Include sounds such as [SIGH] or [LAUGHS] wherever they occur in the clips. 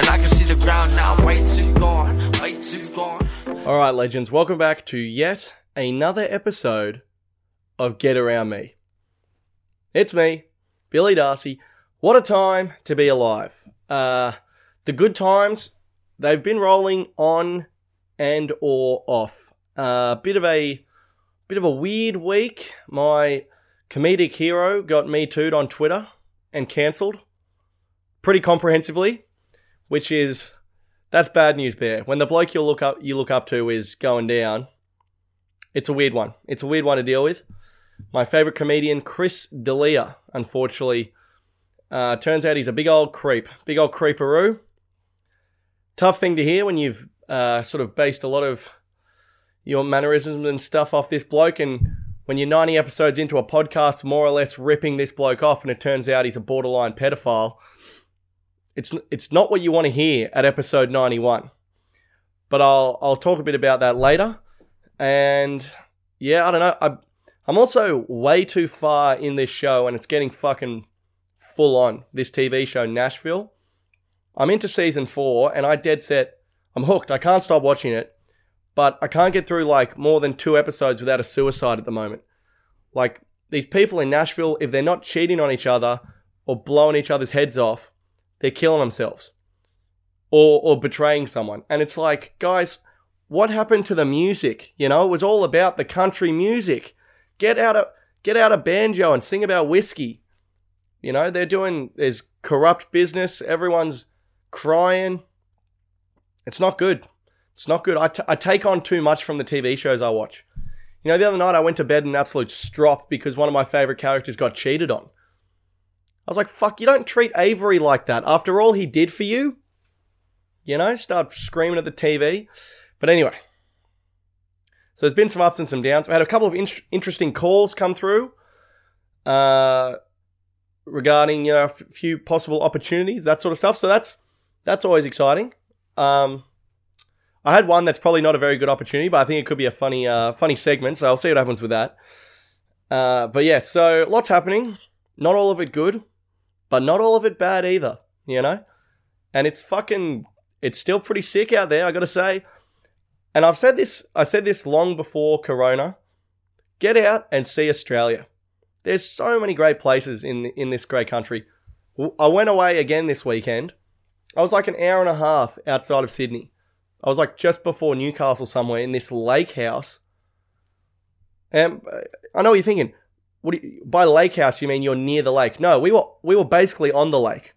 And I can see the ground now, way too gone, way too gone. All right, legends, welcome back to yet another episode of Get Around Me. It's me, Billy Darcy. What a time to be alive. Uh, the good times, they've been rolling on and or off. A uh, bit of a bit of a weird week. My comedic hero got me tooed on Twitter and cancelled pretty comprehensively, which is that's bad news, Bear. When the bloke you look up you look up to is going down, it's a weird one. It's a weird one to deal with. My favorite comedian, Chris D'Elia, unfortunately, uh, turns out he's a big old creep, big old creeperoo. Tough thing to hear when you've uh, sort of based a lot of your mannerisms and stuff off this bloke, and when you're 90 episodes into a podcast, more or less ripping this bloke off, and it turns out he's a borderline pedophile. It's it's not what you want to hear at episode 91. But I'll I'll talk a bit about that later. And yeah, I don't know. I I'm also way too far in this show and it's getting fucking full on. This TV show Nashville. I'm into season 4 and I dead set I'm hooked. I can't stop watching it. But I can't get through like more than 2 episodes without a suicide at the moment. Like these people in Nashville if they're not cheating on each other or blowing each other's heads off, they're killing themselves or or betraying someone. And it's like, guys, what happened to the music? You know, it was all about the country music. Get out of get out of banjo and sing about whiskey. You know, they're doing there's corrupt business. Everyone's crying. It's not good. It's not good. I, t- I take on too much from the TV shows I watch. You know, the other night I went to bed in absolute strop because one of my favorite characters got cheated on. I was like, fuck, you don't treat Avery like that. After all he did for you, you know, start screaming at the TV. But anyway, so there's been some ups and some downs. We had a couple of in- interesting calls come through uh, regarding you know a f- few possible opportunities, that sort of stuff. So that's that's always exciting. Um, I had one that's probably not a very good opportunity, but I think it could be a funny uh, funny segment. So I'll see what happens with that. Uh, but yeah, so lots happening. Not all of it good but not all of it bad either, you know? And it's fucking it's still pretty sick out there, I got to say. And I've said this I said this long before corona. Get out and see Australia. There's so many great places in in this great country. I went away again this weekend. I was like an hour and a half outside of Sydney. I was like just before Newcastle somewhere in this lake house. And uh, I know what you're thinking. What you, by lake house you mean you're near the lake? No, we were we were basically on the lake.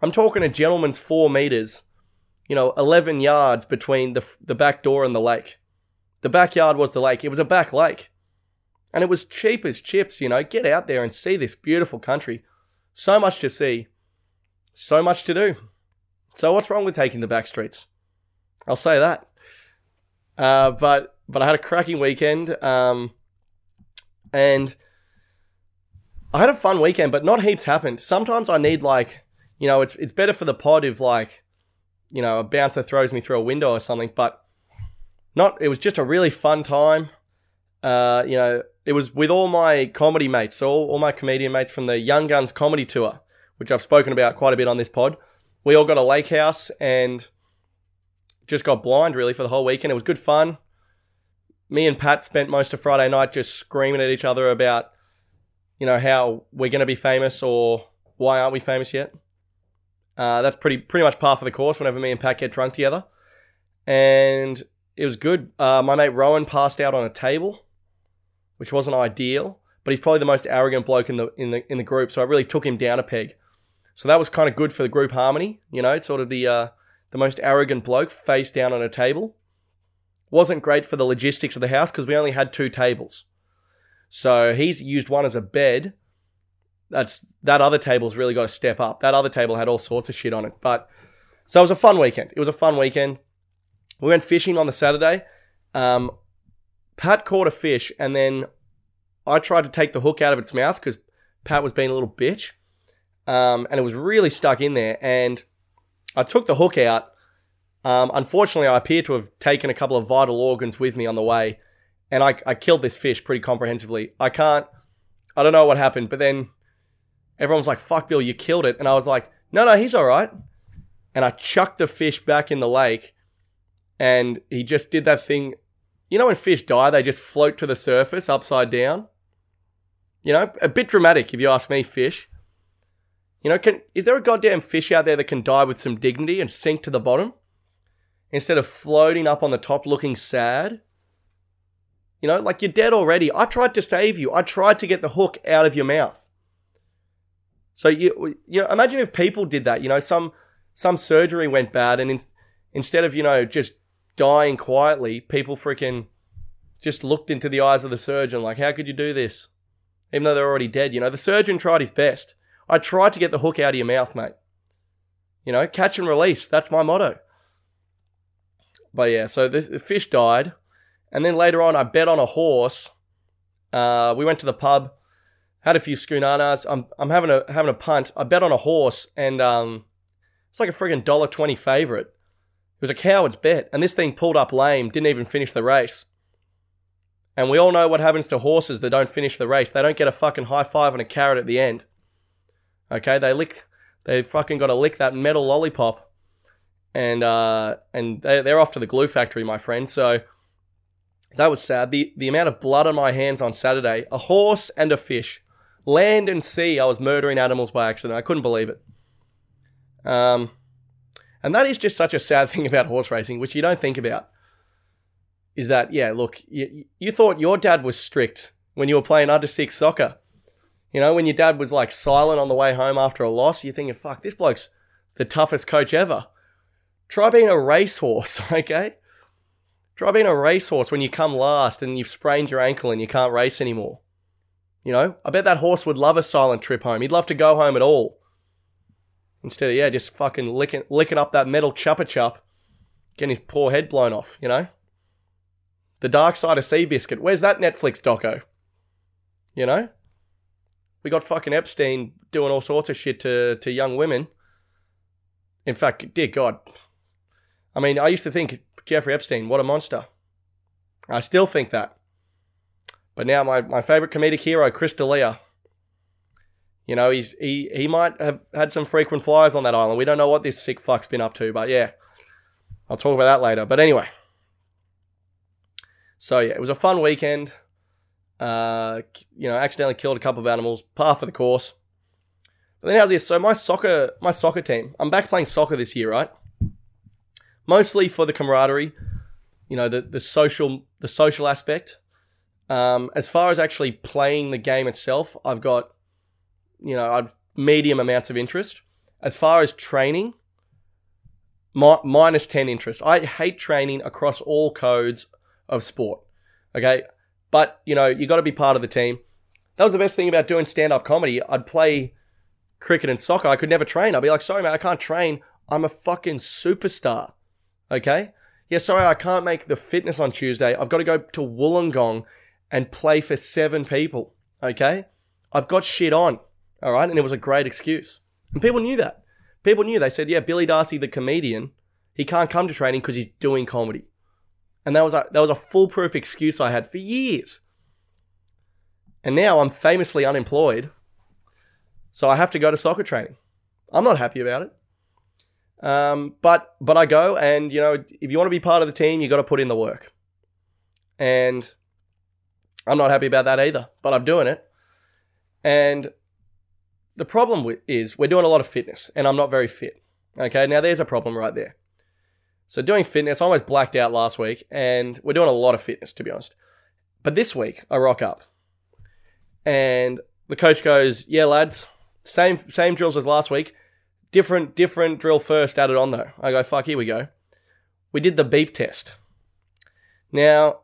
I'm talking a gentleman's four meters, you know, eleven yards between the the back door and the lake. The backyard was the lake. It was a back lake, and it was cheap as chips. You know, get out there and see this beautiful country. So much to see, so much to do. So what's wrong with taking the back streets? I'll say that. Uh, but but I had a cracking weekend, um, and I had a fun weekend, but not heaps happened. Sometimes I need like, you know, it's it's better for the pod if like, you know, a bouncer throws me through a window or something. But not. It was just a really fun time. Uh, you know, it was with all my comedy mates, all, all my comedian mates from the Young Guns comedy tour, which I've spoken about quite a bit on this pod. We all got a lake house and just got blind really for the whole weekend. It was good fun. Me and Pat spent most of Friday night just screaming at each other about you know, how we're going to be famous or why aren't we famous yet. Uh, that's pretty pretty much par for the course whenever me and Pat get drunk together. And it was good. Uh, my mate Rowan passed out on a table, which wasn't ideal, but he's probably the most arrogant bloke in the in the in the group, so I really took him down a peg. So that was kind of good for the group harmony, you know, it's sort of the uh, the most arrogant bloke face down on a table. Wasn't great for the logistics of the house because we only had two tables. So he's used one as a bed. That's that other table's really got to step up. That other table had all sorts of shit on it. But so it was a fun weekend. It was a fun weekend. We went fishing on the Saturday. Um, Pat caught a fish, and then I tried to take the hook out of its mouth because Pat was being a little bitch, um, and it was really stuck in there. And I took the hook out. Um, unfortunately, I appear to have taken a couple of vital organs with me on the way, and I, I killed this fish pretty comprehensively. I can't, I don't know what happened, but then everyone was like, fuck Bill, you killed it. And I was like, no, no, he's all right. and I chucked the fish back in the lake, and he just did that thing. You know, when fish die, they just float to the surface upside down. You know, a bit dramatic if you ask me, fish. You know, can is there a goddamn fish out there that can die with some dignity and sink to the bottom instead of floating up on the top looking sad? You know, like you're dead already. I tried to save you. I tried to get the hook out of your mouth. So you you know, imagine if people did that. You know, some some surgery went bad, and in, instead of you know just dying quietly, people freaking just looked into the eyes of the surgeon like, "How could you do this?" Even though they're already dead. You know, the surgeon tried his best. I tried to get the hook out of your mouth, mate. You know, catch and release. That's my motto. But yeah, so this fish died, and then later on, I bet on a horse. Uh, we went to the pub, had a few schoonanas. I'm I'm having a having a punt. I bet on a horse, and um, it's like a friggin' dollar twenty favorite. It was a coward's bet, and this thing pulled up lame. Didn't even finish the race. And we all know what happens to horses that don't finish the race. They don't get a fucking high five and a carrot at the end. Okay, they lick, they fucking got to lick that metal lollipop, and uh, and they, they're off to the glue factory, my friend. So that was sad. The the amount of blood on my hands on Saturday, a horse and a fish, land and sea. I was murdering animals by accident. I couldn't believe it. Um, and that is just such a sad [LAUGHS] thing about horse racing, which you don't think about. Is that yeah? Look, you, you thought your dad was strict when you were playing under six soccer. You know, when your dad was like silent on the way home after a loss, you're thinking, fuck, this bloke's the toughest coach ever. Try being a racehorse, [LAUGHS] okay? Try being a racehorse when you come last and you've sprained your ankle and you can't race anymore. You know, I bet that horse would love a silent trip home. He'd love to go home at all. Instead of, yeah, just fucking licking, licking up that metal Chupa Chup, getting his poor head blown off, you know? The Dark Side of Seabiscuit. Where's that Netflix doco? You know? We got fucking Epstein doing all sorts of shit to, to young women. In fact, dear God. I mean, I used to think Jeffrey Epstein, what a monster. I still think that. But now my, my favorite comedic hero, Chris D'Elia. You know, he's he he might have had some frequent flyers on that island. We don't know what this sick fuck's been up to, but yeah. I'll talk about that later. But anyway. So yeah, it was a fun weekend. Uh, you know, accidentally killed a couple of animals, par for the course. But then how's this? So my soccer, my soccer team. I'm back playing soccer this year, right? Mostly for the camaraderie, you know, the the social the social aspect. Um, as far as actually playing the game itself, I've got, you know, I've medium amounts of interest. As far as training, mi- minus 10 interest. I hate training across all codes of sport. Okay. But, you know, you got to be part of the team. That was the best thing about doing stand up comedy. I'd play cricket and soccer. I could never train. I'd be like, sorry, man, I can't train. I'm a fucking superstar. Okay? Yeah, sorry, I can't make the fitness on Tuesday. I've got to go to Wollongong and play for seven people. Okay? I've got shit on. All right? And it was a great excuse. And people knew that. People knew. They said, yeah, Billy Darcy, the comedian, he can't come to training because he's doing comedy. And that was a that was a foolproof excuse I had for years. And now I'm famously unemployed. So I have to go to soccer training. I'm not happy about it. Um, but but I go and you know if you want to be part of the team, you got to put in the work. And I'm not happy about that either, but I'm doing it. And the problem is we're doing a lot of fitness, and I'm not very fit. Okay, now there's a problem right there. So doing fitness, I almost blacked out last week, and we're doing a lot of fitness to be honest. But this week, I rock up, and the coach goes, "Yeah, lads, same same drills as last week, different different drill first added on though." I go, "Fuck, here we go." We did the beep test. Now,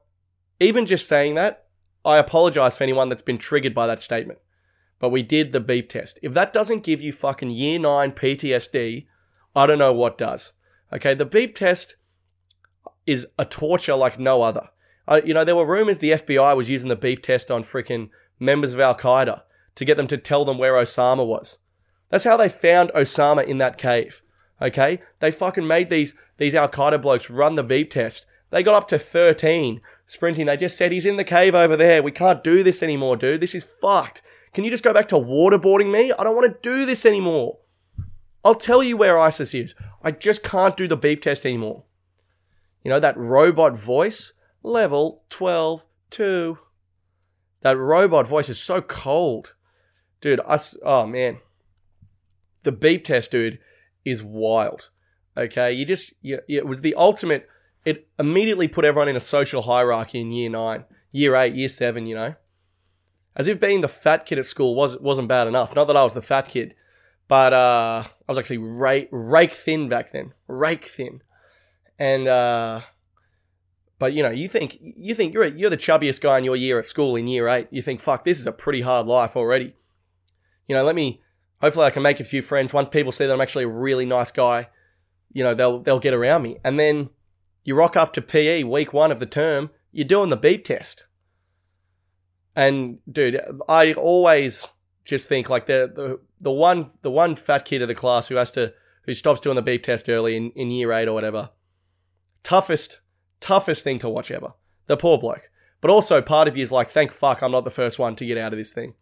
even just saying that, I apologize for anyone that's been triggered by that statement. But we did the beep test. If that doesn't give you fucking year nine PTSD, I don't know what does. Okay, the beep test is a torture like no other. You know, there were rumors the FBI was using the beep test on freaking members of Al Qaeda to get them to tell them where Osama was. That's how they found Osama in that cave. Okay, they fucking made these these Al Qaeda blokes run the beep test. They got up to 13 sprinting. They just said he's in the cave over there. We can't do this anymore, dude. This is fucked. Can you just go back to waterboarding me? I don't want to do this anymore. I'll tell you where ISIS is. I just can't do the beep test anymore. You know, that robot voice, level 12, 2. That robot voice is so cold. Dude, I, oh man. The beep test, dude, is wild. Okay, you just, you, it was the ultimate, it immediately put everyone in a social hierarchy in year nine, year eight, year seven, you know? As if being the fat kid at school was, wasn't bad enough. Not that I was the fat kid, but uh, I was actually rake, rake thin back then. Rake thin. And, uh, but you know, you think you think you're you're the chubbiest guy in your year at school in year eight. You think, fuck, this is a pretty hard life already. You know, let me. Hopefully, I can make a few friends. Once people see that I'm actually a really nice guy, you know, they'll they'll get around me. And then you rock up to PE week one of the term. You're doing the beep test. And dude, I always just think like the the the one the one fat kid of the class who has to who stops doing the beep test early in, in year eight or whatever. Toughest toughest thing to watch ever. The poor bloke. But also part of you is like, thank fuck I'm not the first one to get out of this thing.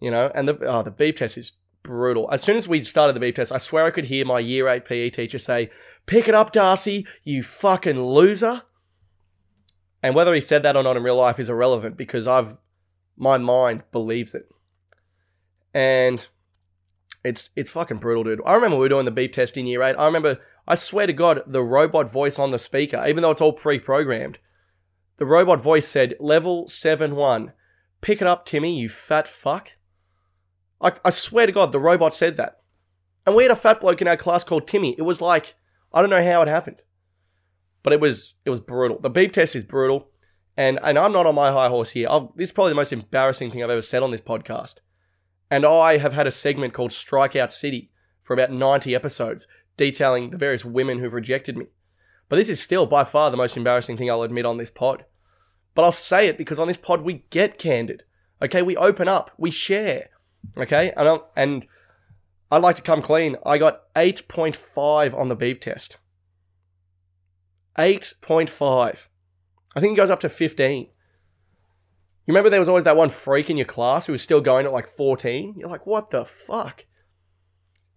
You know, and the oh, the beep test is brutal. As soon as we started the beep test, I swear I could hear my year eight PE teacher say, Pick it up, Darcy, you fucking loser. And whether he said that or not in real life is irrelevant because I've my mind believes it. And it's it's fucking brutal, dude. I remember we were doing the beep test in year eight. I remember I swear to God, the robot voice on the speaker, even though it's all pre programmed, the robot voice said, level 7 1. Pick it up, Timmy, you fat fuck. I, I swear to God, the robot said that. And we had a fat bloke in our class called Timmy. It was like, I don't know how it happened. But it was it was brutal. The beep test is brutal. And and I'm not on my high horse here. I've, this is probably the most embarrassing thing I've ever said on this podcast. And I have had a segment called Strikeout City for about 90 episodes detailing the various women who've rejected me. But this is still by far the most embarrassing thing I'll admit on this pod. But I'll say it because on this pod we get candid. Okay, we open up, we share. Okay, and i and I'd like to come clean. I got 8.5 on the beep test. 8.5. I think it goes up to 15. You remember there was always that one freak in your class who was still going at like 14? You're like, what the fuck?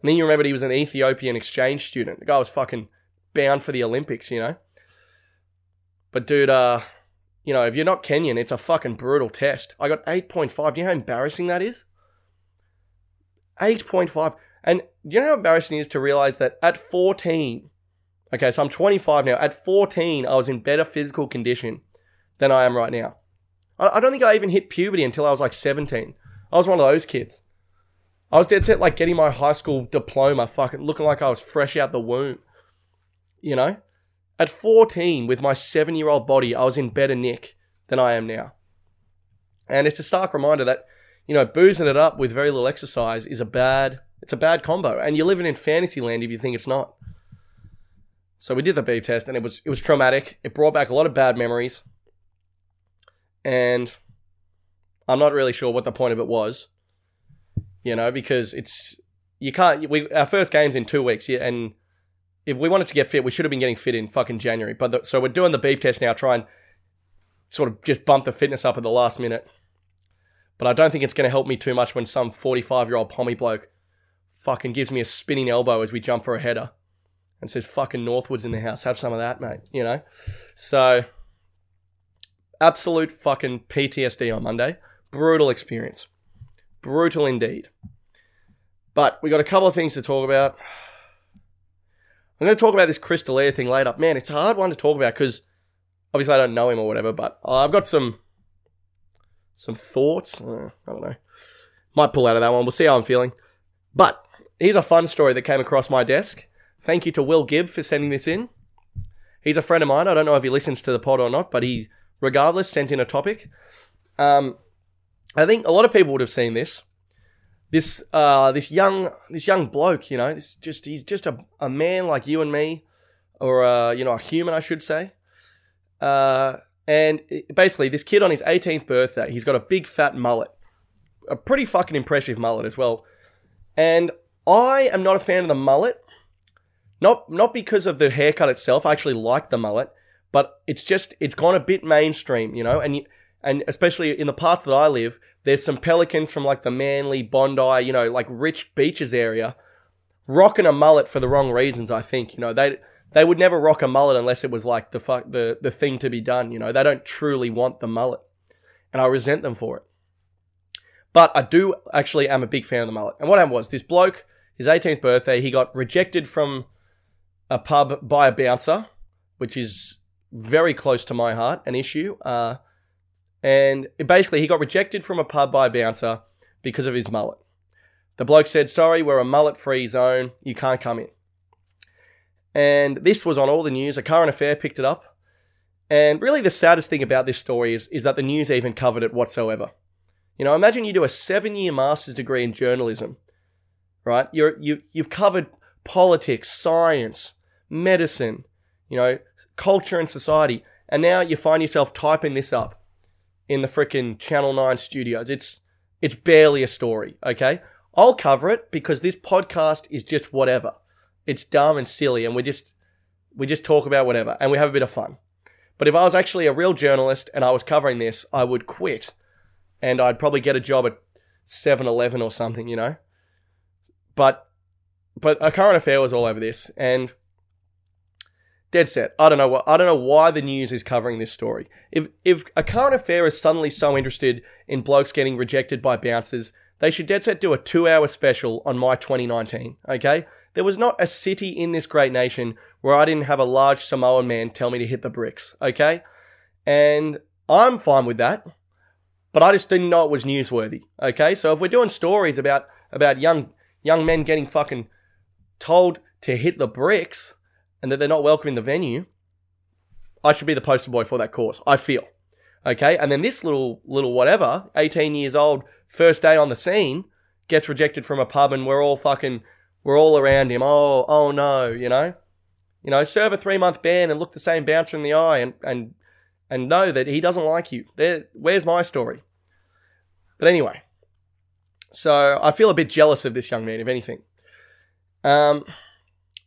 And then you remembered he was an Ethiopian exchange student. The guy was fucking bound for the Olympics, you know? But dude, uh, you know, if you're not Kenyan, it's a fucking brutal test. I got 8.5. Do you know how embarrassing that is? 8.5. And you know how embarrassing it is to realize that at 14, okay, so I'm 25 now, at 14, I was in better physical condition than I am right now. I don't think I even hit puberty until I was like 17. I was one of those kids. I was dead set like getting my high school diploma, fucking looking like I was fresh out the womb. You know? At 14, with my seven year old body, I was in better nick than I am now. And it's a stark reminder that, you know, boozing it up with very little exercise is a bad, it's a bad combo. And you're living in fantasy land if you think it's not. So we did the beep test and it was, it was traumatic. It brought back a lot of bad memories. And I'm not really sure what the point of it was you know, because it's you can't. We our first game's in two weeks, yeah, and if we wanted to get fit, we should have been getting fit in fucking January. But the, so we're doing the beep test now, try and sort of just bump the fitness up at the last minute. But I don't think it's going to help me too much when some 45 year old pommy bloke fucking gives me a spinning elbow as we jump for a header and says, fucking Northwoods in the house. Have some of that, mate. You know? So, absolute fucking PTSD on Monday. Brutal experience. Brutal indeed. But we got a couple of things to talk about. I'm going to talk about this Chris D'Elia thing later. Man, it's a hard one to talk about because obviously I don't know him or whatever, but I've got some some thoughts. Uh, I don't know. Might pull out of that one. We'll see how I'm feeling. But here's a fun story that came across my desk. Thank you to Will Gibb for sending this in. He's a friend of mine. I don't know if he listens to the pod or not, but he, regardless, sent in a topic. Um, I think a lot of people would have seen this. This uh, this young this young bloke, you know, this just he's just a, a man like you and me, or uh, you know, a human, I should say. Uh, and uh, basically, this kid on his 18th birthday, he's got a big fat mullet, a pretty fucking impressive mullet as well. And I am not a fan of the mullet, not not because of the haircut itself. I actually like the mullet, but it's just it's gone a bit mainstream, you know, and. And especially in the parts that I live, there's some pelicans from like the Manly, Bondi, you know, like rich beaches area rocking a mullet for the wrong reasons. I think you know they they would never rock a mullet unless it was like the fuck the the thing to be done. You know they don't truly want the mullet, and I resent them for it. But I do actually am a big fan of the mullet. And what happened was this bloke, his 18th birthday, he got rejected from a pub by a bouncer, which is very close to my heart, an issue. Uh, and basically, he got rejected from a pub by a bouncer because of his mullet. The bloke said, Sorry, we're a mullet free zone. You can't come in. And this was on all the news. A current affair picked it up. And really, the saddest thing about this story is, is that the news even covered it whatsoever. You know, imagine you do a seven year master's degree in journalism, right? You're, you, you've covered politics, science, medicine, you know, culture and society. And now you find yourself typing this up in the freaking Channel 9 studios. It's, it's barely a story, okay? I'll cover it because this podcast is just whatever. It's dumb and silly, and we just we just talk about whatever, and we have a bit of fun. But if I was actually a real journalist and I was covering this, I would quit, and I'd probably get a job at 7-Eleven or something, you know. But but a current affair was all over this, and dead set. I don't know what I don't know why the news is covering this story. If if a current affair is suddenly so interested in blokes getting rejected by bouncers they should dead set do a two hour special on my 2019, okay? There was not a city in this great nation where I didn't have a large Samoan man tell me to hit the bricks, okay? And I'm fine with that, but I just didn't know it was newsworthy, okay? So if we're doing stories about about young young men getting fucking told to hit the bricks and that they're not welcome in the venue, I should be the poster boy for that course. I feel. Okay, and then this little little whatever, 18 years old, first day on the scene, gets rejected from a pub and we're all fucking we're all around him. Oh, oh no, you know? You know, serve a three month ban and look the same bouncer in the eye and and and know that he doesn't like you. There where's my story? But anyway. So I feel a bit jealous of this young man, if anything. Um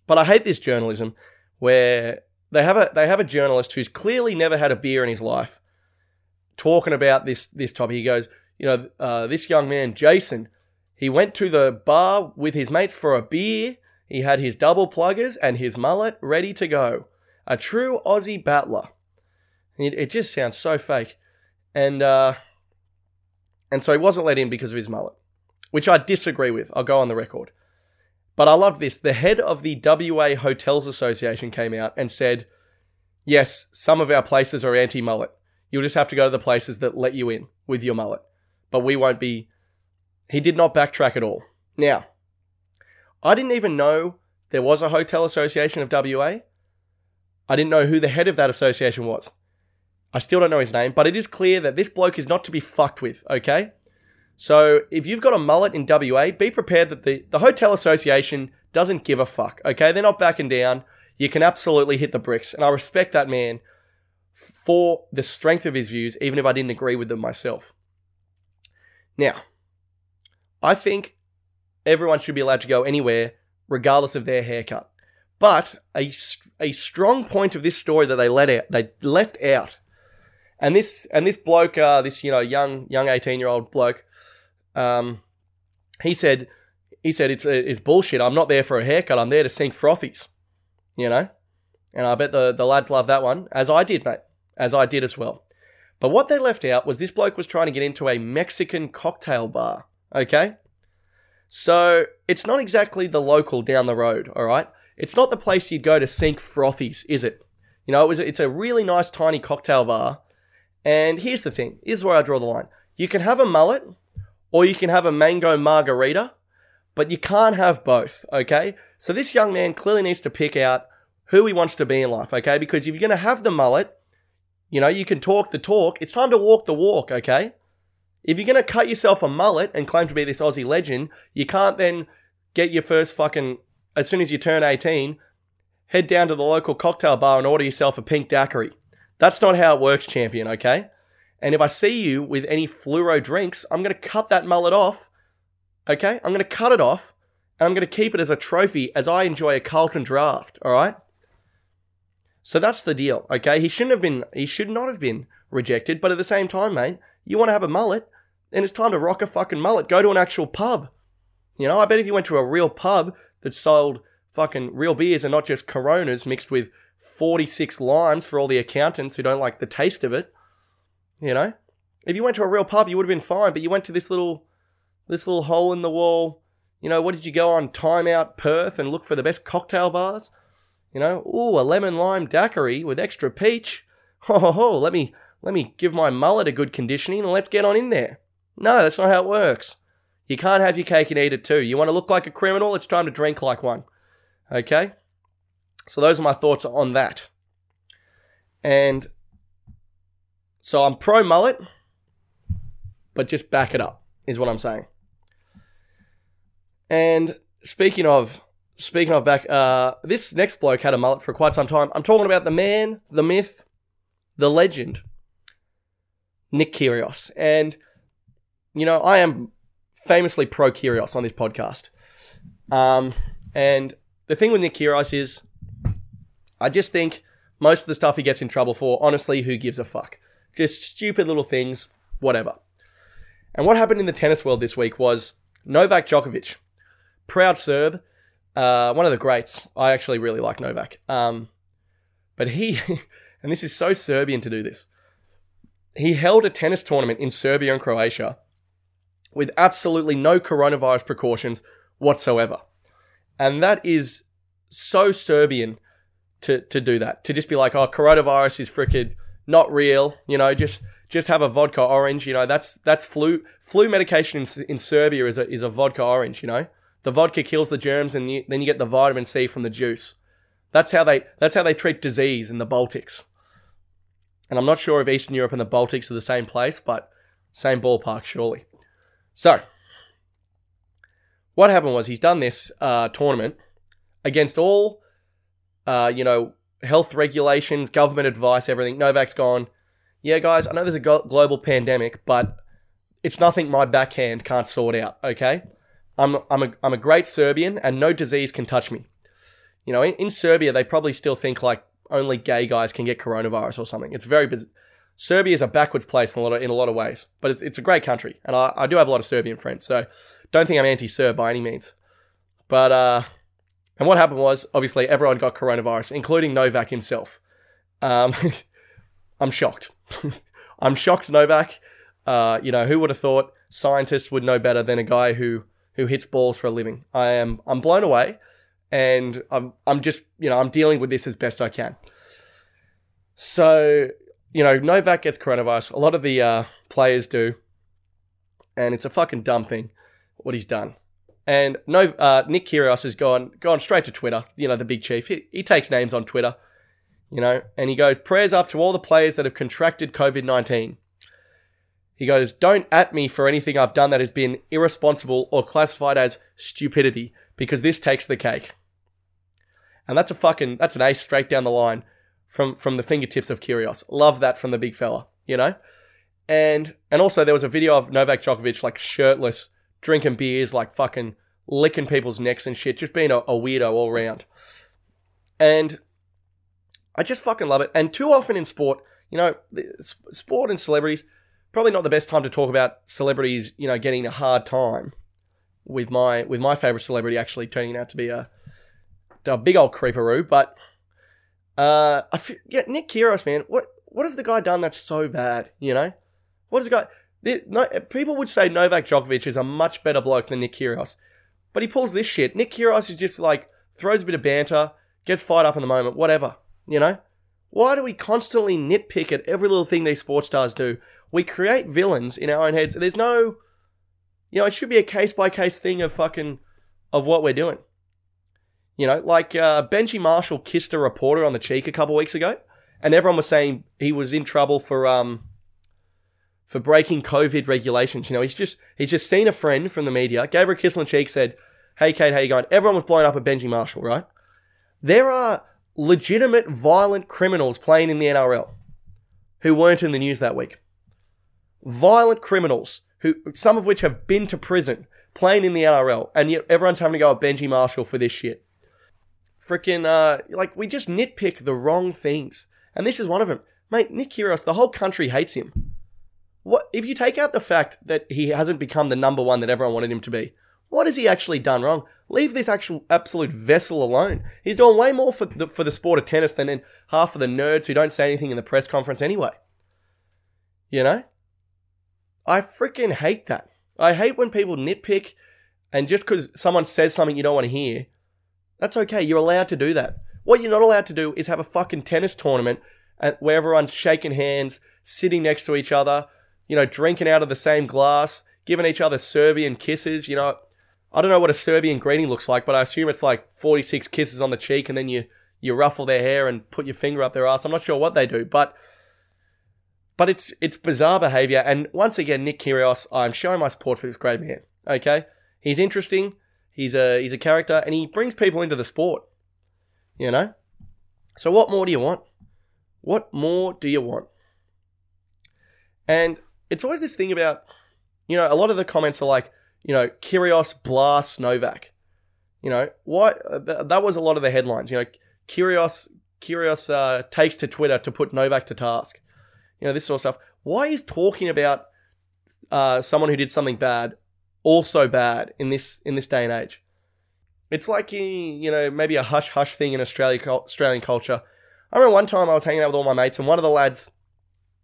but I hate this journalism where they have a they have a journalist who's clearly never had a beer in his life talking about this this topic. He goes, you know, uh, this young man, Jason, he went to the bar with his mates for a beer. He had his double pluggers and his mullet ready to go. A true Aussie battler. It, it just sounds so fake. And uh, and so he wasn't let in because of his mullet, which I disagree with. I'll go on the record. But I love this. The head of the WA Hotels Association came out and said, Yes, some of our places are anti mullet. You'll just have to go to the places that let you in with your mullet. But we won't be. He did not backtrack at all. Now, I didn't even know there was a hotel association of WA. I didn't know who the head of that association was. I still don't know his name, but it is clear that this bloke is not to be fucked with, okay? So if you've got a mullet in WA, be prepared that the, the hotel association doesn't give a fuck, okay? They're not backing down. You can absolutely hit the bricks. And I respect that man for the strength of his views, even if I didn't agree with them myself. Now, I think everyone should be allowed to go anywhere, regardless of their haircut. But a, a strong point of this story that they let out, they left out, and this and this bloke, uh, this you know young young eighteen year old bloke, um, he said he said it's it's bullshit. I'm not there for a haircut. I'm there to sink frothies, you know. And I bet the, the lads love that one, as I did, mate. As I did as well. But what they left out was this bloke was trying to get into a Mexican cocktail bar. Okay? So it's not exactly the local down the road, all right? It's not the place you'd go to sink frothies, is it? You know, it was it's a really nice tiny cocktail bar. And here's the thing, here's where I draw the line. You can have a mullet or you can have a mango margarita, but you can't have both, okay? So this young man clearly needs to pick out who he wants to be in life, okay? Because if you're going to have the mullet, you know, you can talk the talk. It's time to walk the walk, okay? If you're going to cut yourself a mullet and claim to be this Aussie legend, you can't then get your first fucking, as soon as you turn 18, head down to the local cocktail bar and order yourself a pink daiquiri. That's not how it works, champion, okay? And if I see you with any fluoro drinks, I'm going to cut that mullet off, okay? I'm going to cut it off, and I'm going to keep it as a trophy as I enjoy a Carlton Draught, all right? So that's the deal, okay? He shouldn't have been, he should not have been rejected, but at the same time, mate, you want to have a mullet, and it's time to rock a fucking mullet. Go to an actual pub. You know, I bet if you went to a real pub, that sold fucking real beers and not just Coronas mixed with 46 limes for all the accountants who don't like the taste of it. You know, if you went to a real pub, you would have been fine, but you went to this little, this little hole in the wall. You know, what did you go on Time Out Perth and look for the best cocktail bars? You know, ooh, a lemon lime daiquiri with extra peach. [LAUGHS] Ho ho ho! Let me let me give my mullet a good conditioning and let's get on in there. No, that's not how it works. You can't have your cake and eat it too. You want to look like a criminal? It's time to drink like one. Okay? So those are my thoughts on that. And so I'm pro mullet, but just back it up, is what I'm saying. And speaking of speaking of back, uh, this next bloke had a mullet for quite some time. I'm talking about the man, the myth, the legend, Nick Kyrgios. And you know, I am famously pro Kyrgios on this podcast. Um, and the thing with Nick Kyrgios is, I just think most of the stuff he gets in trouble for, honestly, who gives a fuck? Just stupid little things, whatever. And what happened in the tennis world this week was Novak Djokovic, proud Serb, uh, one of the greats. I actually really like Novak. Um, but he, [LAUGHS] and this is so Serbian to do this, he held a tennis tournament in Serbia and Croatia with absolutely no coronavirus precautions whatsoever. And that is so Serbian to, to do that. To just be like, oh, coronavirus is freaking not real, you know, just just have a vodka orange, you know, that's that's flu flu medication in, in Serbia is a, is a vodka orange, you know. The vodka kills the germs and you, then you get the vitamin C from the juice. That's how they that's how they treat disease in the Baltics. And I'm not sure if Eastern Europe and the Baltics are the same place, but same ballpark surely. So, what happened was he's done this uh, tournament against all, uh, you know, health regulations, government advice, everything. Novak's gone. Yeah, guys, I know there's a global pandemic, but it's nothing my backhand can't sort out. Okay, I'm I'm a I'm a great Serbian, and no disease can touch me. You know, in, in Serbia, they probably still think like only gay guys can get coronavirus or something. It's very Serbia is a backwards place in a lot of, in a lot of ways, but it's, it's a great country, and I, I do have a lot of Serbian friends, so don't think I'm anti-Serb by any means. But uh, and what happened was obviously everyone got coronavirus, including Novak himself. Um, [LAUGHS] I'm shocked. [LAUGHS] I'm shocked, Novak. Uh, you know, who would have thought scientists would know better than a guy who who hits balls for a living? I am I'm blown away, and I'm I'm just you know I'm dealing with this as best I can. So you know, Novak gets coronavirus. A lot of the uh, players do, and it's a fucking dumb thing what he's done. And no, uh, Nick Kyrgios has gone gone straight to Twitter. You know, the big chief. He, he takes names on Twitter. You know, and he goes prayers up to all the players that have contracted COVID nineteen. He goes, don't at me for anything I've done that has been irresponsible or classified as stupidity, because this takes the cake. And that's a fucking that's an ace straight down the line from from the fingertips of Kyrgios. Love that from the big fella, you know. And and also there was a video of Novak Djokovic like shirtless, drinking beers, like fucking licking people's necks and shit, just being a, a weirdo all around. And I just fucking love it. And too often in sport, you know, sport and celebrities, probably not the best time to talk about celebrities, you know, getting a hard time with my with my favorite celebrity actually turning out to be a a big old creeperoo, but uh, I feel, yeah, Nick Kyrgios, man. What what has the guy done that's so bad? You know, what has the guy? The, no, people would say Novak Djokovic is a much better bloke than Nick Kyrgios, but he pulls this shit. Nick Kyrgios is just like throws a bit of banter, gets fired up in the moment, whatever. You know, why do we constantly nitpick at every little thing these sports stars do? We create villains in our own heads. There's no, you know, it should be a case by case thing of fucking of what we're doing. You know, like uh, Benji Marshall kissed a reporter on the cheek a couple weeks ago, and everyone was saying he was in trouble for um for breaking COVID regulations. You know, he's just he's just seen a friend from the media, gave her a kiss on the cheek, said, "Hey, Kate, how you going?" Everyone was blowing up at Benji Marshall, right? There are legitimate violent criminals playing in the NRL who weren't in the news that week. Violent criminals who some of which have been to prison playing in the NRL, and yet everyone's having to go at Benji Marshall for this shit freaking uh, like we just nitpick the wrong things, and this is one of them, mate. Nick Kyrgios, the whole country hates him. What if you take out the fact that he hasn't become the number one that everyone wanted him to be? What has he actually done wrong? Leave this actual absolute vessel alone. He's doing way more for the, for the sport of tennis than half of the nerds who don't say anything in the press conference anyway. You know? I freaking hate that. I hate when people nitpick and just because someone says something you don't want to hear, that's okay. You're allowed to do that. What you're not allowed to do is have a fucking tennis tournament uh, where everyone's shaking hands, sitting next to each other, you know, drinking out of the same glass, giving each other Serbian kisses. You know, I don't know what a Serbian greeting looks like, but I assume it's like 46 kisses on the cheek and then you, you ruffle their hair and put your finger up their ass. I'm not sure what they do, but but it's it's bizarre behavior. And once again, Nick Kyrgios, I'm showing my support for this great man. Okay, he's interesting. He's a he's a character, and he brings people into the sport. You know, so what more do you want? What more do you want? And it's always this thing about, you know, a lot of the comments are like, you know, Kyrgios blasts Novak. You know, what that was a lot of the headlines. You know, Kyrgios Kyrgios uh, takes to Twitter to put Novak to task. You know, this sort of stuff. Why is talking about uh, someone who did something bad also bad in this in this day and age? It's like you know maybe a hush hush thing in Australia Australian culture. I remember one time I was hanging out with all my mates, and one of the lads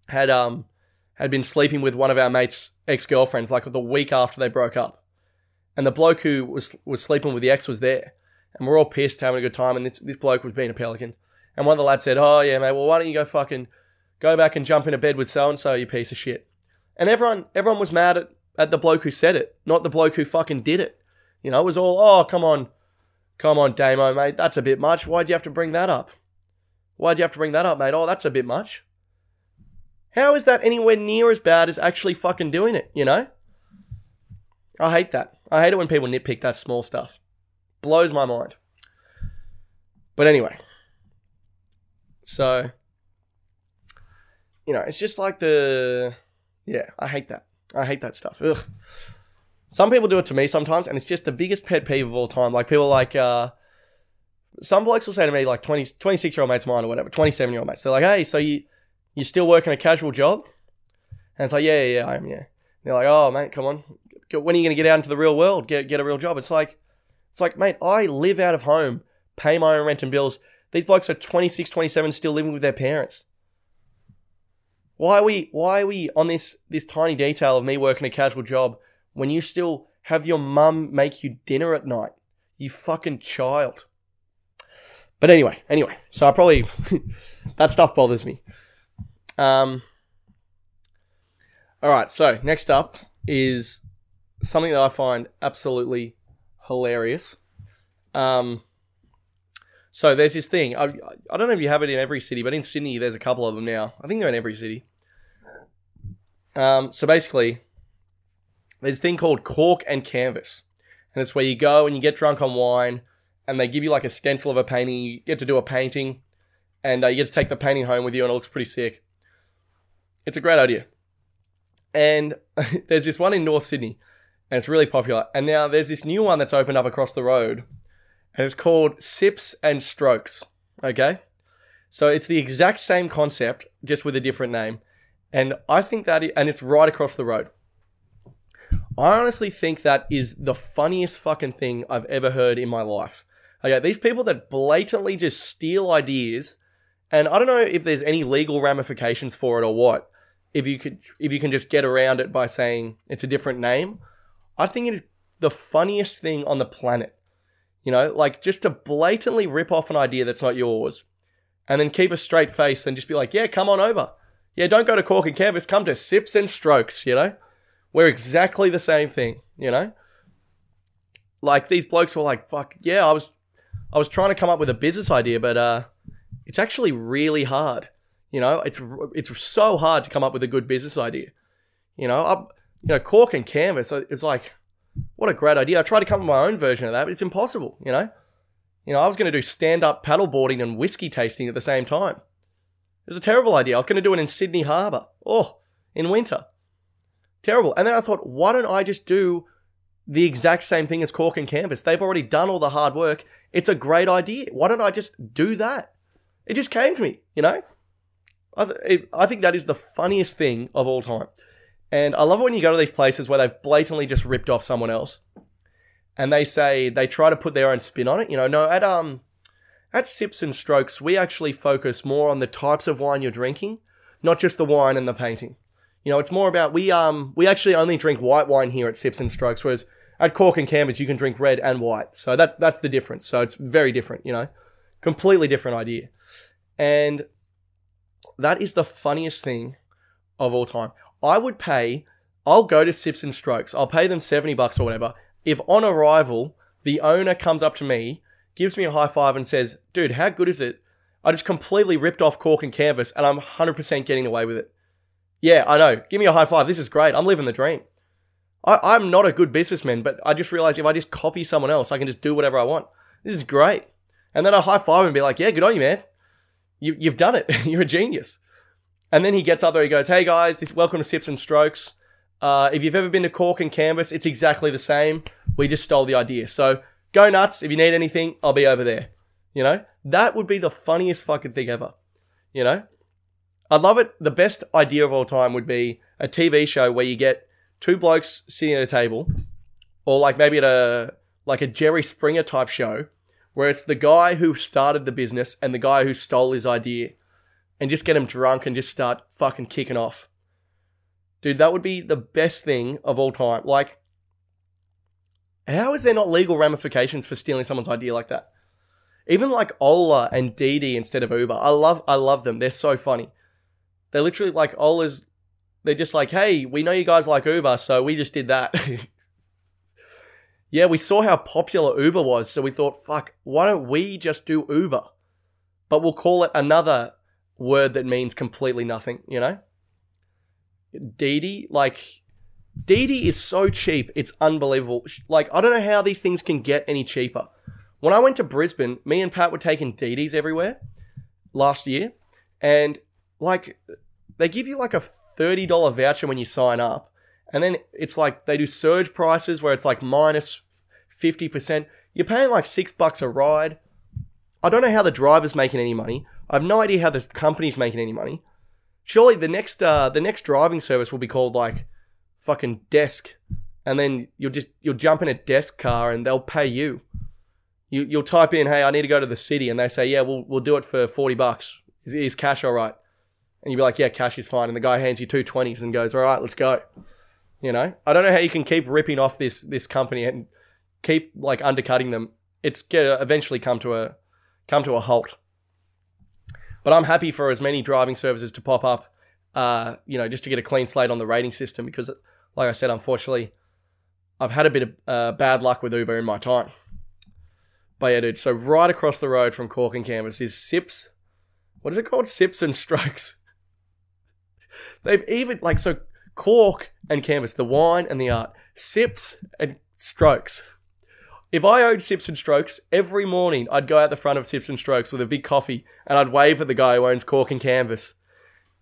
had um had been sleeping with one of our mates' ex girlfriends like the week after they broke up, and the bloke who was was sleeping with the ex was there, and we're all pissed, having a good time, and this this bloke was being a pelican, and one of the lads said, "Oh yeah, mate, well why don't you go fucking go back and jump into bed with so and so, you piece of shit," and everyone everyone was mad at at the bloke who said it, not the bloke who fucking did it. You know, it was all, "Oh come on." Come on, Damo, mate, that's a bit much. Why'd you have to bring that up? Why'd you have to bring that up, mate? Oh, that's a bit much. How is that anywhere near as bad as actually fucking doing it, you know? I hate that. I hate it when people nitpick that small stuff. Blows my mind. But anyway. So, you know, it's just like the. Yeah, I hate that. I hate that stuff. Ugh. Some people do it to me sometimes, and it's just the biggest pet peeve of all time. Like, people like. uh some blokes will say to me, like 20, 26 year old mates mine or whatever, 27 year old mates, they're like, hey, so you you still working a casual job? And it's like, yeah, yeah, yeah, I am, yeah. And they're like, oh, mate, come on. When are you going to get out into the real world? Get, get a real job? It's like, it's like, mate, I live out of home, pay my own rent and bills. These blokes are 26, 27, still living with their parents. Why are we, why are we on this, this tiny detail of me working a casual job when you still have your mum make you dinner at night? You fucking child. But anyway, anyway, so I probably, [LAUGHS] that stuff bothers me. Um, all right, so next up is something that I find absolutely hilarious. Um, so there's this thing. I, I don't know if you have it in every city, but in Sydney there's a couple of them now. I think they're in every city. Um, so basically, there's a thing called cork and canvas, and it's where you go and you get drunk on wine, and they give you like a stencil of a painting. You get to do a painting, and uh, you get to take the painting home with you, and it looks pretty sick. It's a great idea. And [LAUGHS] there's this one in North Sydney, and it's really popular. And now there's this new one that's opened up across the road, and it's called Sips and Strokes. Okay? So it's the exact same concept, just with a different name. And I think that, and it's right across the road. I honestly think that is the funniest fucking thing I've ever heard in my life. Okay, these people that blatantly just steal ideas, and I don't know if there's any legal ramifications for it or what, if you could if you can just get around it by saying it's a different name. I think it is the funniest thing on the planet. You know, like just to blatantly rip off an idea that's not yours and then keep a straight face and just be like, yeah, come on over. Yeah, don't go to Cork and Canvas, come to Sips and Strokes, you know? We're exactly the same thing, you know? Like these blokes were like, fuck, yeah, I was I was trying to come up with a business idea, but uh it's actually really hard. You know, it's it's so hard to come up with a good business idea. You know, I, you know, cork and canvas. It's like, what a great idea. I tried to come up with my own version of that, but it's impossible. You know, you know, I was going to do stand up paddleboarding and whiskey tasting at the same time. It was a terrible idea. I was going to do it in Sydney Harbour. Oh, in winter. Terrible. And then I thought, why don't I just do the exact same thing as cork and canvas? They've already done all the hard work. It's a great idea. Why don't I just do that? It just came to me, you know? I, th- I think that is the funniest thing of all time. And I love it when you go to these places where they've blatantly just ripped off someone else. and they say they try to put their own spin on it. You know, no, at um, at Sips and Strokes, we actually focus more on the types of wine you're drinking, not just the wine and the painting. You know, it's more about we um we actually only drink white wine here at Sips and Strokes, whereas at Cork and Canvas you can drink red and white. So that that's the difference. So it's very different. You know, completely different idea, and that is the funniest thing of all time. I would pay. I'll go to Sips and Strokes. I'll pay them seventy bucks or whatever. If on arrival the owner comes up to me, gives me a high five, and says, "Dude, how good is it?" I just completely ripped off Cork and Canvas, and I'm hundred percent getting away with it. Yeah, I know. Give me a high five. This is great. I'm living the dream. I, am not a good businessman, but I just realized if I just copy someone else, I can just do whatever I want. This is great. And then I high five and be like, yeah, good on you, man. You, you've done it. [LAUGHS] You're a genius. And then he gets up there, he goes, hey guys, this, welcome to Sips and Strokes. Uh, if you've ever been to Cork and Canvas, it's exactly the same. We just stole the idea. So go nuts. If you need anything, I'll be over there. You know, that would be the funniest fucking thing ever. You know, I'd love it. The best idea of all time would be a TV show where you get two blokes sitting at a table, or like maybe at a like a Jerry Springer type show, where it's the guy who started the business and the guy who stole his idea, and just get him drunk and just start fucking kicking off. Dude, that would be the best thing of all time. Like, how is there not legal ramifications for stealing someone's idea like that? Even like Ola and Didi instead of Uber. I love I love them. They're so funny. They're literally like Ola's they're just like, hey, we know you guys like Uber, so we just did that. [LAUGHS] yeah, we saw how popular Uber was, so we thought, fuck, why don't we just do Uber? But we'll call it another word that means completely nothing, you know? Didi, like, Didi is so cheap, it's unbelievable. Like, I don't know how these things can get any cheaper. When I went to Brisbane, me and Pat were taking Didis everywhere last year, and like, they give you like a $30 voucher when you sign up. And then it's like they do surge prices where it's like minus 50%. You're paying like six bucks a ride. I don't know how the driver's making any money. I have no idea how the company's making any money. Surely the next uh, the next driving service will be called like fucking desk, and then you'll just you'll jump in a desk car and they'll pay you. You you'll type in, hey, I need to go to the city, and they say, yeah, we'll we'll do it for forty bucks. Is, is cash all right? and you'd be like, yeah, cash is fine. And the guy hands you two twenties and goes, all right, let's go. You know, I don't know how you can keep ripping off this this company and keep like undercutting them. It's gonna eventually come to a come to a halt. But I'm happy for as many driving services to pop up, uh, you know, just to get a clean slate on the rating system because, like I said, unfortunately, I've had a bit of uh, bad luck with Uber in my time. But yeah, dude. So right across the road from Cork and Canvas is Sips. What is it called? Sips and Strokes. [LAUGHS] They've even like so cork and canvas, the wine and the art, sips and strokes. If I owned Sips and Strokes, every morning I'd go out the front of Sips and Strokes with a big coffee and I'd wave at the guy who owns Cork and Canvas.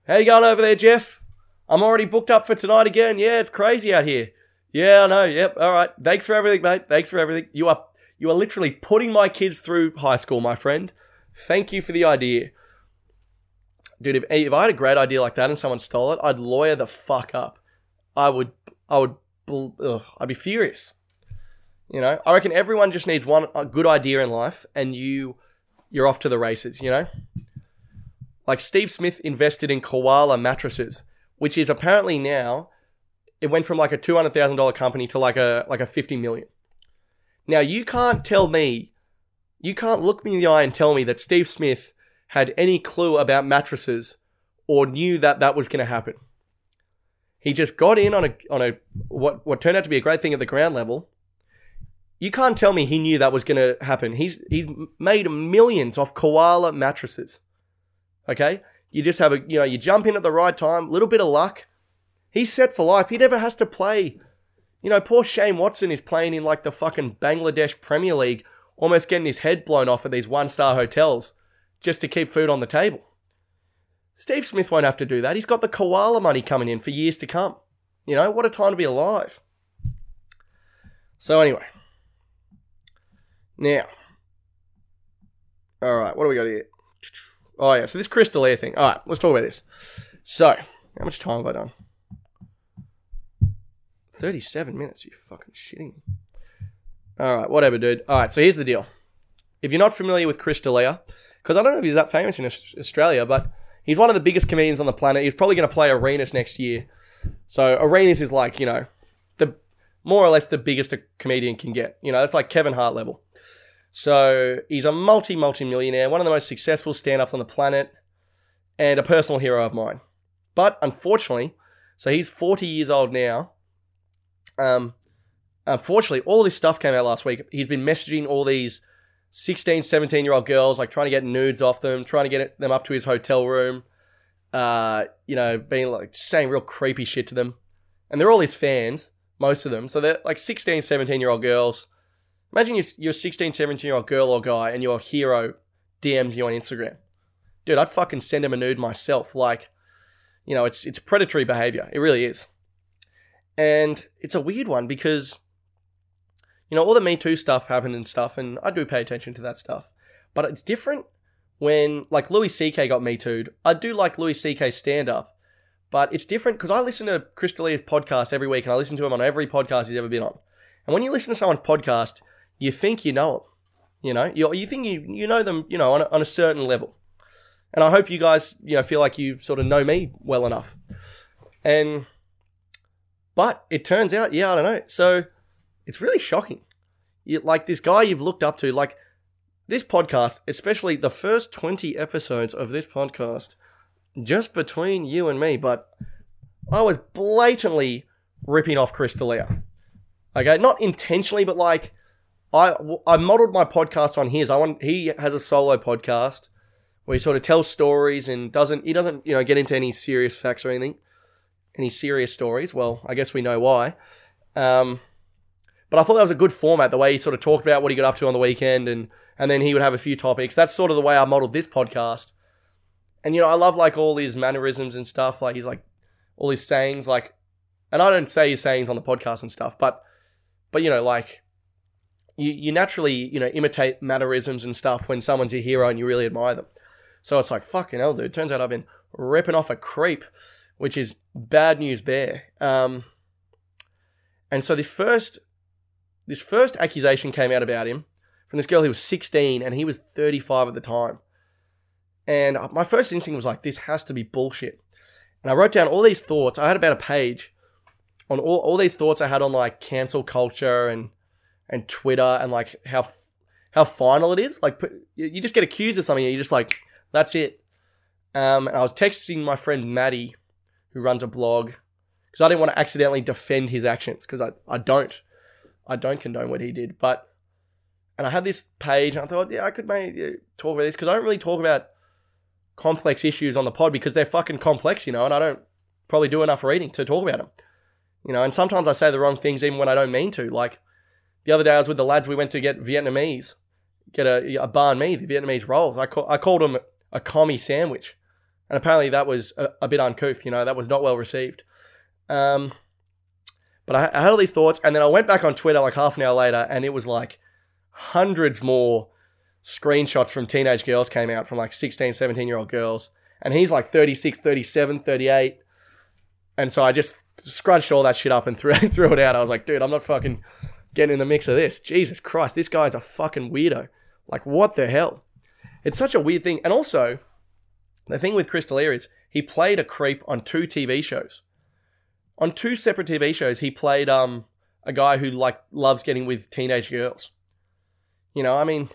How you going over there, Jeff? I'm already booked up for tonight again. Yeah, it's crazy out here. Yeah, I know. Yep. All right. Thanks for everything, mate. Thanks for everything. You are you are literally putting my kids through high school, my friend. Thank you for the idea dude, if, if I had a great idea like that and someone stole it, I'd lawyer the fuck up. I would, I would, ugh, I'd be furious. You know, I reckon everyone just needs one good idea in life, and you, you're off to the races. You know, like Steve Smith invested in koala mattresses, which is apparently now, it went from like a two hundred thousand dollar company to like a like a fifty million. Now you can't tell me, you can't look me in the eye and tell me that Steve Smith had any clue about mattresses or knew that that was going to happen. He just got in on a on a what what turned out to be a great thing at the ground level. You can't tell me he knew that was going to happen. He's he's made millions off koala mattresses. Okay? You just have a you know, you jump in at the right time, little bit of luck. He's set for life. He never has to play. You know, poor Shane Watson is playing in like the fucking Bangladesh Premier League, almost getting his head blown off at these one-star hotels just to keep food on the table. Steve Smith won't have to do that. He's got the koala money coming in for years to come. You know, what a time to be alive. So, anyway. Now. All right, what do we got here? Oh, yeah, so this Chris D'Elia thing. All right, let's talk about this. So, how much time have I done? 37 minutes, you fucking shitting me. All right, whatever, dude. All right, so here's the deal. If you're not familiar with Chris D'Elia, because I don't know if he's that famous in Australia, but he's one of the biggest comedians on the planet. He's probably going to play Arenas next year. So Arenas is like, you know, the more or less the biggest a comedian can get. You know, it's like Kevin Hart level. So he's a multi, multi millionaire, one of the most successful stand ups on the planet, and a personal hero of mine. But unfortunately, so he's 40 years old now. Um, unfortunately, all this stuff came out last week. He's been messaging all these 16, 17 year old girls, like trying to get nudes off them, trying to get them up to his hotel room, uh, you know, being like saying real creepy shit to them. And they're all his fans, most of them. So they're like 16, 17 year old girls. Imagine you're, you're a 16, 17 year old girl or guy and your hero DMs you on Instagram. Dude, I'd fucking send him a nude myself. Like, you know, it's it's predatory behavior. It really is. And it's a weird one because, you know, all the Me Too stuff happened and stuff, and I do pay attention to that stuff. But it's different when, like, Louis C.K. got Me Too'd. I do like Louis C.K.'s stand up, but it's different because I listen to Chris D'Elia's podcast every week, and I listen to him on every podcast he's ever been on. And when you listen to someone's podcast, you think you know them. You know, you, you think you, you know them, you know, on a, on a certain level. And I hope you guys, you know, feel like you sort of know me well enough. And, but it turns out, yeah, I don't know. So it's really shocking. You, like this guy you've looked up to, like this podcast, especially the first 20 episodes of this podcast, just between you and me, but I was blatantly ripping off Chris D'Elia. Okay, not intentionally, but like I I modeled my podcast on his. I want he has a solo podcast where he sort of tells stories and doesn't he doesn't you know get into any serious facts or anything, any serious stories. Well, I guess we know why. Um, but I thought that was a good format, the way he sort of talked about what he got up to on the weekend, and and then he would have a few topics. That's sort of the way I modeled this podcast. And you know, I love like all his mannerisms and stuff. Like he's like all his sayings, like, and I don't say his sayings on the podcast and stuff, but but you know, like you you naturally you know imitate mannerisms and stuff when someone's your hero and you really admire them. So it's like fucking hell, dude. Turns out I've been ripping off a creep, which is bad news bear. Um, and so this first this first accusation came out about him from this girl who was 16 and he was 35 at the time. And my first instinct was like, this has to be bullshit. And I wrote down all these thoughts. I had about a page on all, all these thoughts I had on like cancel culture and and Twitter and like how how final it is. Like you just get accused of something and you're just like, that's it. Um, and I was texting my friend Maddie, who runs a blog, because I didn't want to accidentally defend his actions because I, I don't. I don't condone what he did. But, and I had this page and I thought, yeah, I could maybe talk about this because I don't really talk about complex issues on the pod because they're fucking complex, you know, and I don't probably do enough reading to talk about them. You know, and sometimes I say the wrong things even when I don't mean to. Like the other day, I was with the lads, we went to get Vietnamese, get a, a banh mi, the Vietnamese rolls. I, I called them a commie sandwich. And apparently that was a, a, bit uncouth, you know, that was not well received. Um, but I, I had all these thoughts, and then I went back on Twitter like half an hour later, and it was like hundreds more screenshots from teenage girls came out from like 16, 17 year old girls. And he's like 36, 37, 38. And so I just scrunched all that shit up and threw, [LAUGHS] threw it out. I was like, dude, I'm not fucking getting in the mix of this. Jesus Christ, this guy's a fucking weirdo. Like, what the hell? It's such a weird thing. And also, the thing with Chris D'Elia is he played a creep on two TV shows. On two separate TV shows, he played um a guy who like loves getting with teenage girls. You know, I mean,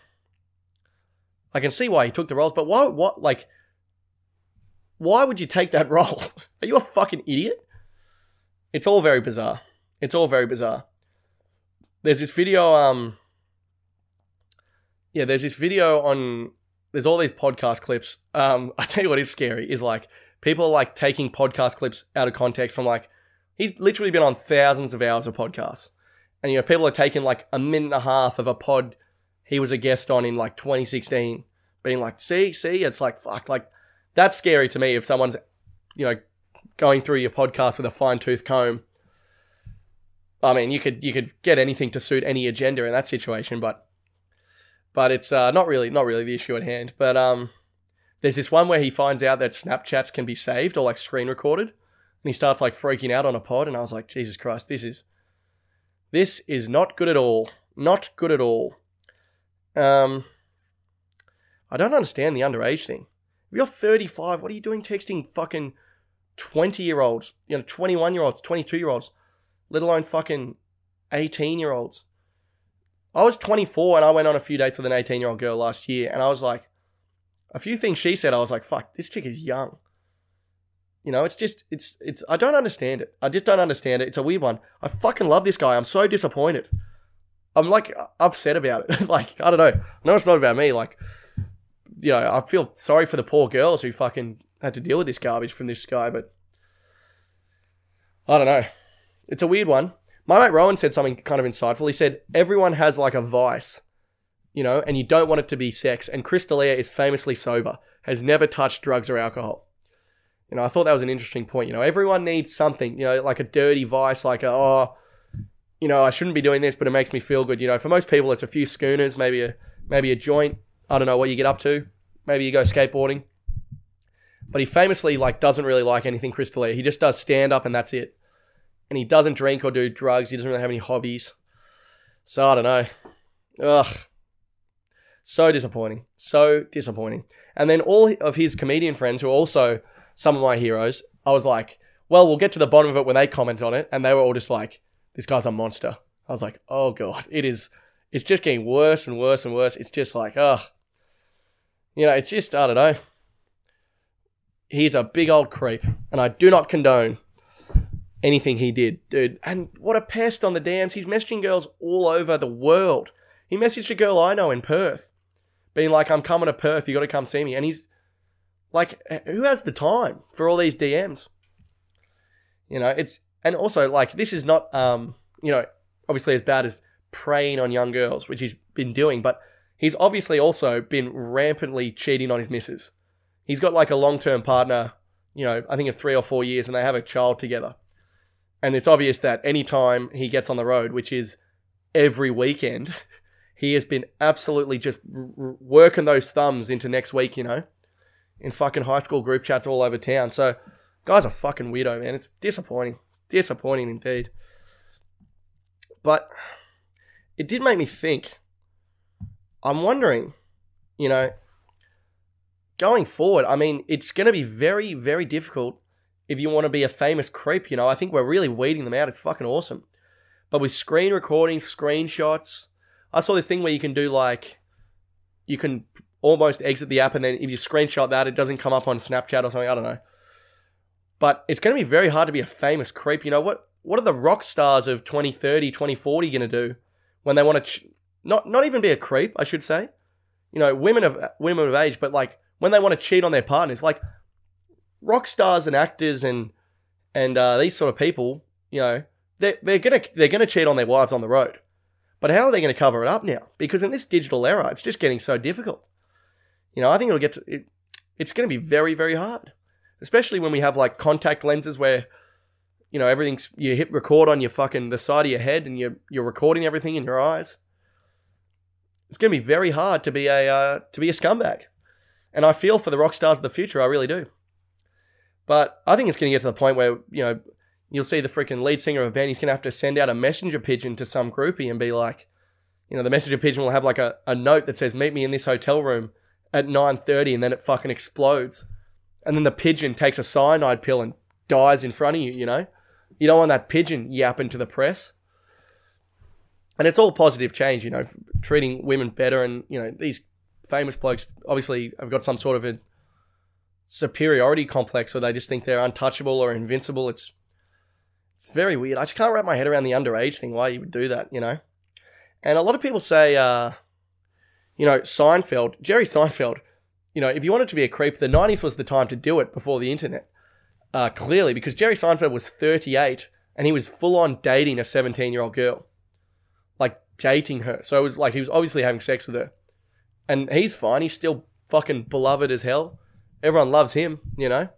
I can see why he took the roles, but why? What like? Why would you take that [LAUGHS] role? Are you a fucking idiot? It's all very bizarre. It's all very bizarre. There's this video. Um. Yeah, there's this video on. There's all these podcast clips. Um, [LAUGHS] I tell you what is scary is like people are like taking podcast clips out of context from like he's literally been on thousands of hours of podcasts, and you know people are taking like a minute and a half of a pod he was a guest on in like 2016 being like, see, see, it's like, fuck, like, that's scary to me if someone's, you know, going through your podcast with a fine tooth comb. I mean, you could you could get anything to suit any agenda in that situation, but but it's uh, not really not really the issue at hand. But um, there's this one where he finds out that Snapchats can be saved or like screen recorded, and he starts like freaking out on a pod, and I was like, Jesus Christ, this is this is not good at all. Not good at all. Um, I don't understand the underage thing. If you're 35, what are you doing texting fucking 20 year olds, you know, 21 year olds, 22 year olds, let alone fucking 18 year olds? I was 24 and I went on a few dates with an 18 year old girl last year, and I was like, a few things she said, I was like, fuck, this chick is young. You know, it's just, it's, it's, I don't understand it. I just don't understand it. It's a weird one. I fucking love this guy. I'm so disappointed. I'm like upset about it. [LAUGHS] like, I don't know. I know it's not about me. Like, you know, I feel sorry for the poor girls who fucking had to deal with this garbage from this guy, but I don't know. It's a weird one. My mate Rowan said something kind of insightful. He said, everyone has like a vice, you know, and you don't want it to be sex. And Chris D'Elia is famously sober, has never touched drugs or alcohol. You know, I thought that was an interesting point. You know, everyone needs something, you know, like a dirty vice, like a, oh, you know, I shouldn't be doing this, but it makes me feel good. You know, for most people, it's a few schooners, maybe a maybe a joint. I don't know what you get up to. Maybe you go skateboarding. But he famously like doesn't really like anything Chris D'Elia. He just does stand up and that's it. And he doesn't drink or do drugs. He doesn't really have any hobbies. So I don't know. Ugh. So disappointing. So disappointing. And then all of his comedian friends, who are also some of my heroes, I was like, well, we'll get to the bottom of it when they comment on it. And they were all just like, this guy's a monster. I was like, oh God, it is, it's just getting worse and worse and worse. It's just like, ugh. You know, it's just, I don't know. He's a big old creep. And I do not condone anything he did, dude. And what a pest on the dams. He's messaging girls all over the world. He messaged a girl I know in Perth, being like, I'm coming to Perth, you got to come see me. And he's like, who has the time for all these DMs? You know, it's, and also, like, this is not, um, you know, obviously as bad as preying on young girls, which he's been doing, but he's obviously also been rampantly cheating on his missus. He's got like a long term partner, you know, I think of three or four years, and they have a child together. And it's obvious that anytime he gets on the road, which is every weekend, [LAUGHS] he has been absolutely just r- working those thumbs into next week, you know, in fucking high school group chats all over town. So, guy's a fucking weirdo, man. It's disappointing. Disappointing indeed. But it did make me think. I'm wondering, you know, going forward, I mean, it's going to be very, very difficult if you want to be a famous creep. You know, I think we're really weeding them out. It's fucking awesome. But with screen recording, screenshots, I saw this thing where you can do like, you can almost exit the app and then if you screenshot that, it doesn't come up on Snapchat or something. I don't know. But it's going to be very hard to be a famous creep. You know what? What are the rock stars of 2030, 2040 going to do when they want to ch- not not even be a creep? I should say. You know, women of women of age, but like when they want to cheat on their partners, like rock stars and actors and and uh, these sort of people, you know, they're, they're gonna they're gonna cheat on their wives on the road. But how are they going to cover it up now? Because in this digital era, it's just getting so difficult. You know, I think it'll get to, it, it's going to be very very hard, especially when we have like contact lenses where you know everything's you hit record on your fucking the side of your head and you're you're recording everything in your eyes. It's going to be very hard to be a uh, to be a scumbag, and I feel for the rock stars of the future. I really do. But I think it's going to get to the point where, you know, you'll see the freaking lead singer of a band, he's going to have to send out a messenger pigeon to some groupie and be like, you know, the messenger pigeon will have like a, a note that says, meet me in this hotel room at 9.30 and then it fucking explodes. And then the pigeon takes a cyanide pill and dies in front of you, you know? You don't want that pigeon yapping to the press. And it's all positive change, you know, treating women better. And, you know, these famous blokes obviously have got some sort of a superiority complex or they just think they're untouchable or invincible. It's it's very weird. I just can't wrap my head around the underage thing. Why you would do that, you know? And a lot of people say, uh, you know, Seinfeld, Jerry Seinfeld. You know, if you wanted to be a creep, the '90s was the time to do it before the internet. Uh, clearly, because Jerry Seinfeld was 38 and he was full on dating a 17 year old girl, like dating her. So it was like he was obviously having sex with her, and he's fine. He's still fucking beloved as hell everyone loves him, you know.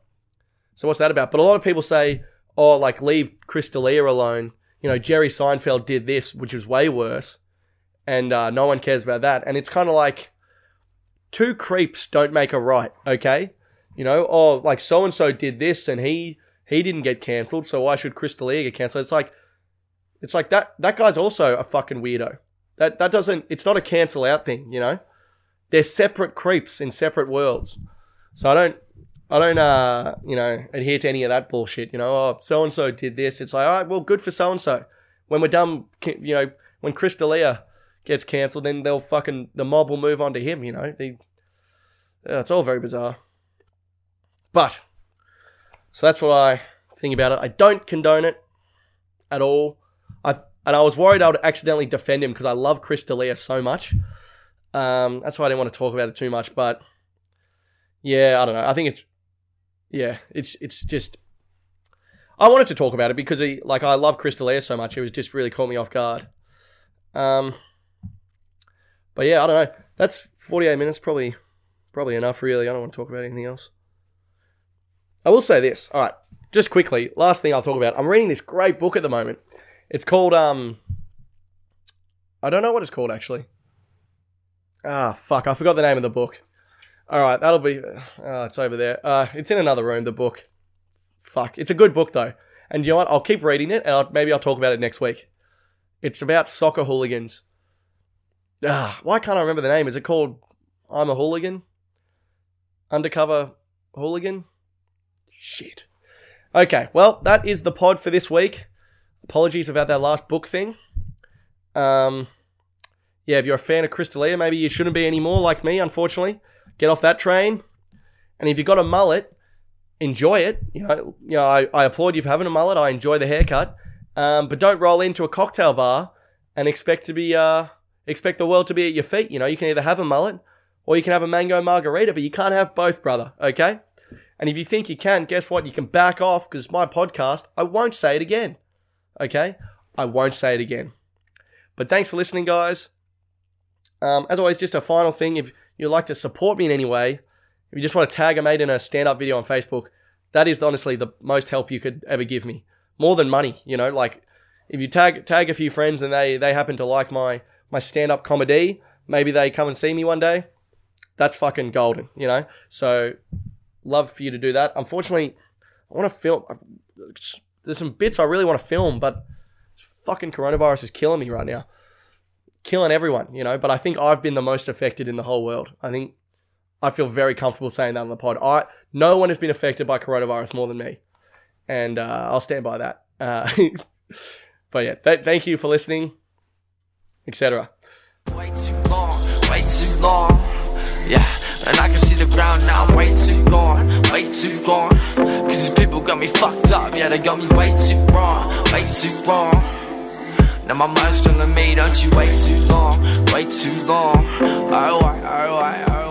So what's that about? But a lot of people say, oh, like leave Chris D'Elia alone. You know, Jerry Seinfeld did this, which was way worse, and uh, no one cares about that. And it's kind of like two creeps don't make a right, okay? You know, oh, like so and so did this, and he he didn't get cancelled, so why should Chris D'Elia get cancelled? It's like it's like that that guy's also a fucking weirdo. That that doesn't. It's not a cancel out thing. You know, they're separate creeps in separate worlds. So I don't. I don't, uh, you know, adhere to any of that bullshit. You know, oh, so and so did this. It's like, all right, well, good for so and so. When we're done, you know, when Chris D'Elia gets cancelled, then they'll fucking the mob will move on to him. You know, they, yeah, it's all very bizarre. But so that's what I think about it. I don't condone it at all. I and I was worried I would accidentally defend him because I love Chris D'Elia so much. Um, that's why I didn't want to talk about it too much. But yeah, I don't know. I think it's yeah, it's it's just. I wanted to talk about it because he like I love Chris D'Elia so much. It was just really caught me off guard. Um, but yeah, I don't know. That's forty eight minutes, probably probably enough. Really, I don't want to talk about anything else. I will say this. All right, just quickly. Last thing I'll talk about. I'm reading this great book at the moment. It's called um. I don't know what it's called actually. Ah, fuck! I forgot the name of the book. All right, that'll be. Oh, it's over there. Uh, it's in another room. The book. Fuck! It's a good book though, and you know what? I'll keep reading it, and I'll, maybe I'll talk about it next week. It's about soccer hooligans. Ah, why can't I remember the name? Is it called "I'm a Hooligan"? Undercover hooligan. Shit. Okay, well, that is the pod for this week. Apologies about that last book thing. Um, yeah, if you're a fan of Chris D'Elia, maybe you shouldn't be anymore, like me, unfortunately. Get off that train. And if you've got a mullet, enjoy it. You know, you know, I, I applaud you for having a mullet. I enjoy the haircut. Um, but don't roll into a cocktail bar and expect to be uh, expect the world to be at your feet. You know, you can either have a mullet or you can have a mango margarita, but you can't have both, brother. Okay? And if you think you can, guess what? You can back off because my podcast. I won't say it again. Okay? I won't say it again. But thanks for listening, guys. Um, as always, just a final thing. If you'd like to support me in any way, if you just want to tag a mate in a stand up video on Facebook, that is honestly the most help you could ever give me. More than money, you know, like if you tag tag a few friends and they they happen to like my my stand up comedy, maybe they come and see me one day. That's fucking golden, you know. So love for you to do that. Unfortunately, I want to film. There's some bits I really want to film, but fucking coronavirus is killing me right now killing everyone, you know. But I think I've been the most affected in the whole world. I think I feel very comfortable saying that on the pod. I no one has been affected by coronavirus more than me, and uh, I'll stand by that. Uh, [LAUGHS] but yeah, th- thank you for listening, etc. Way too long, way too long, yeah. And I can see the ground now, I'm way too gone, way too gone. Cause these people got me fucked up, yeah, they got me way too wrong, way too wrong. Now my mind's telling me, don't you wait too long, wait too long. Alright, alright,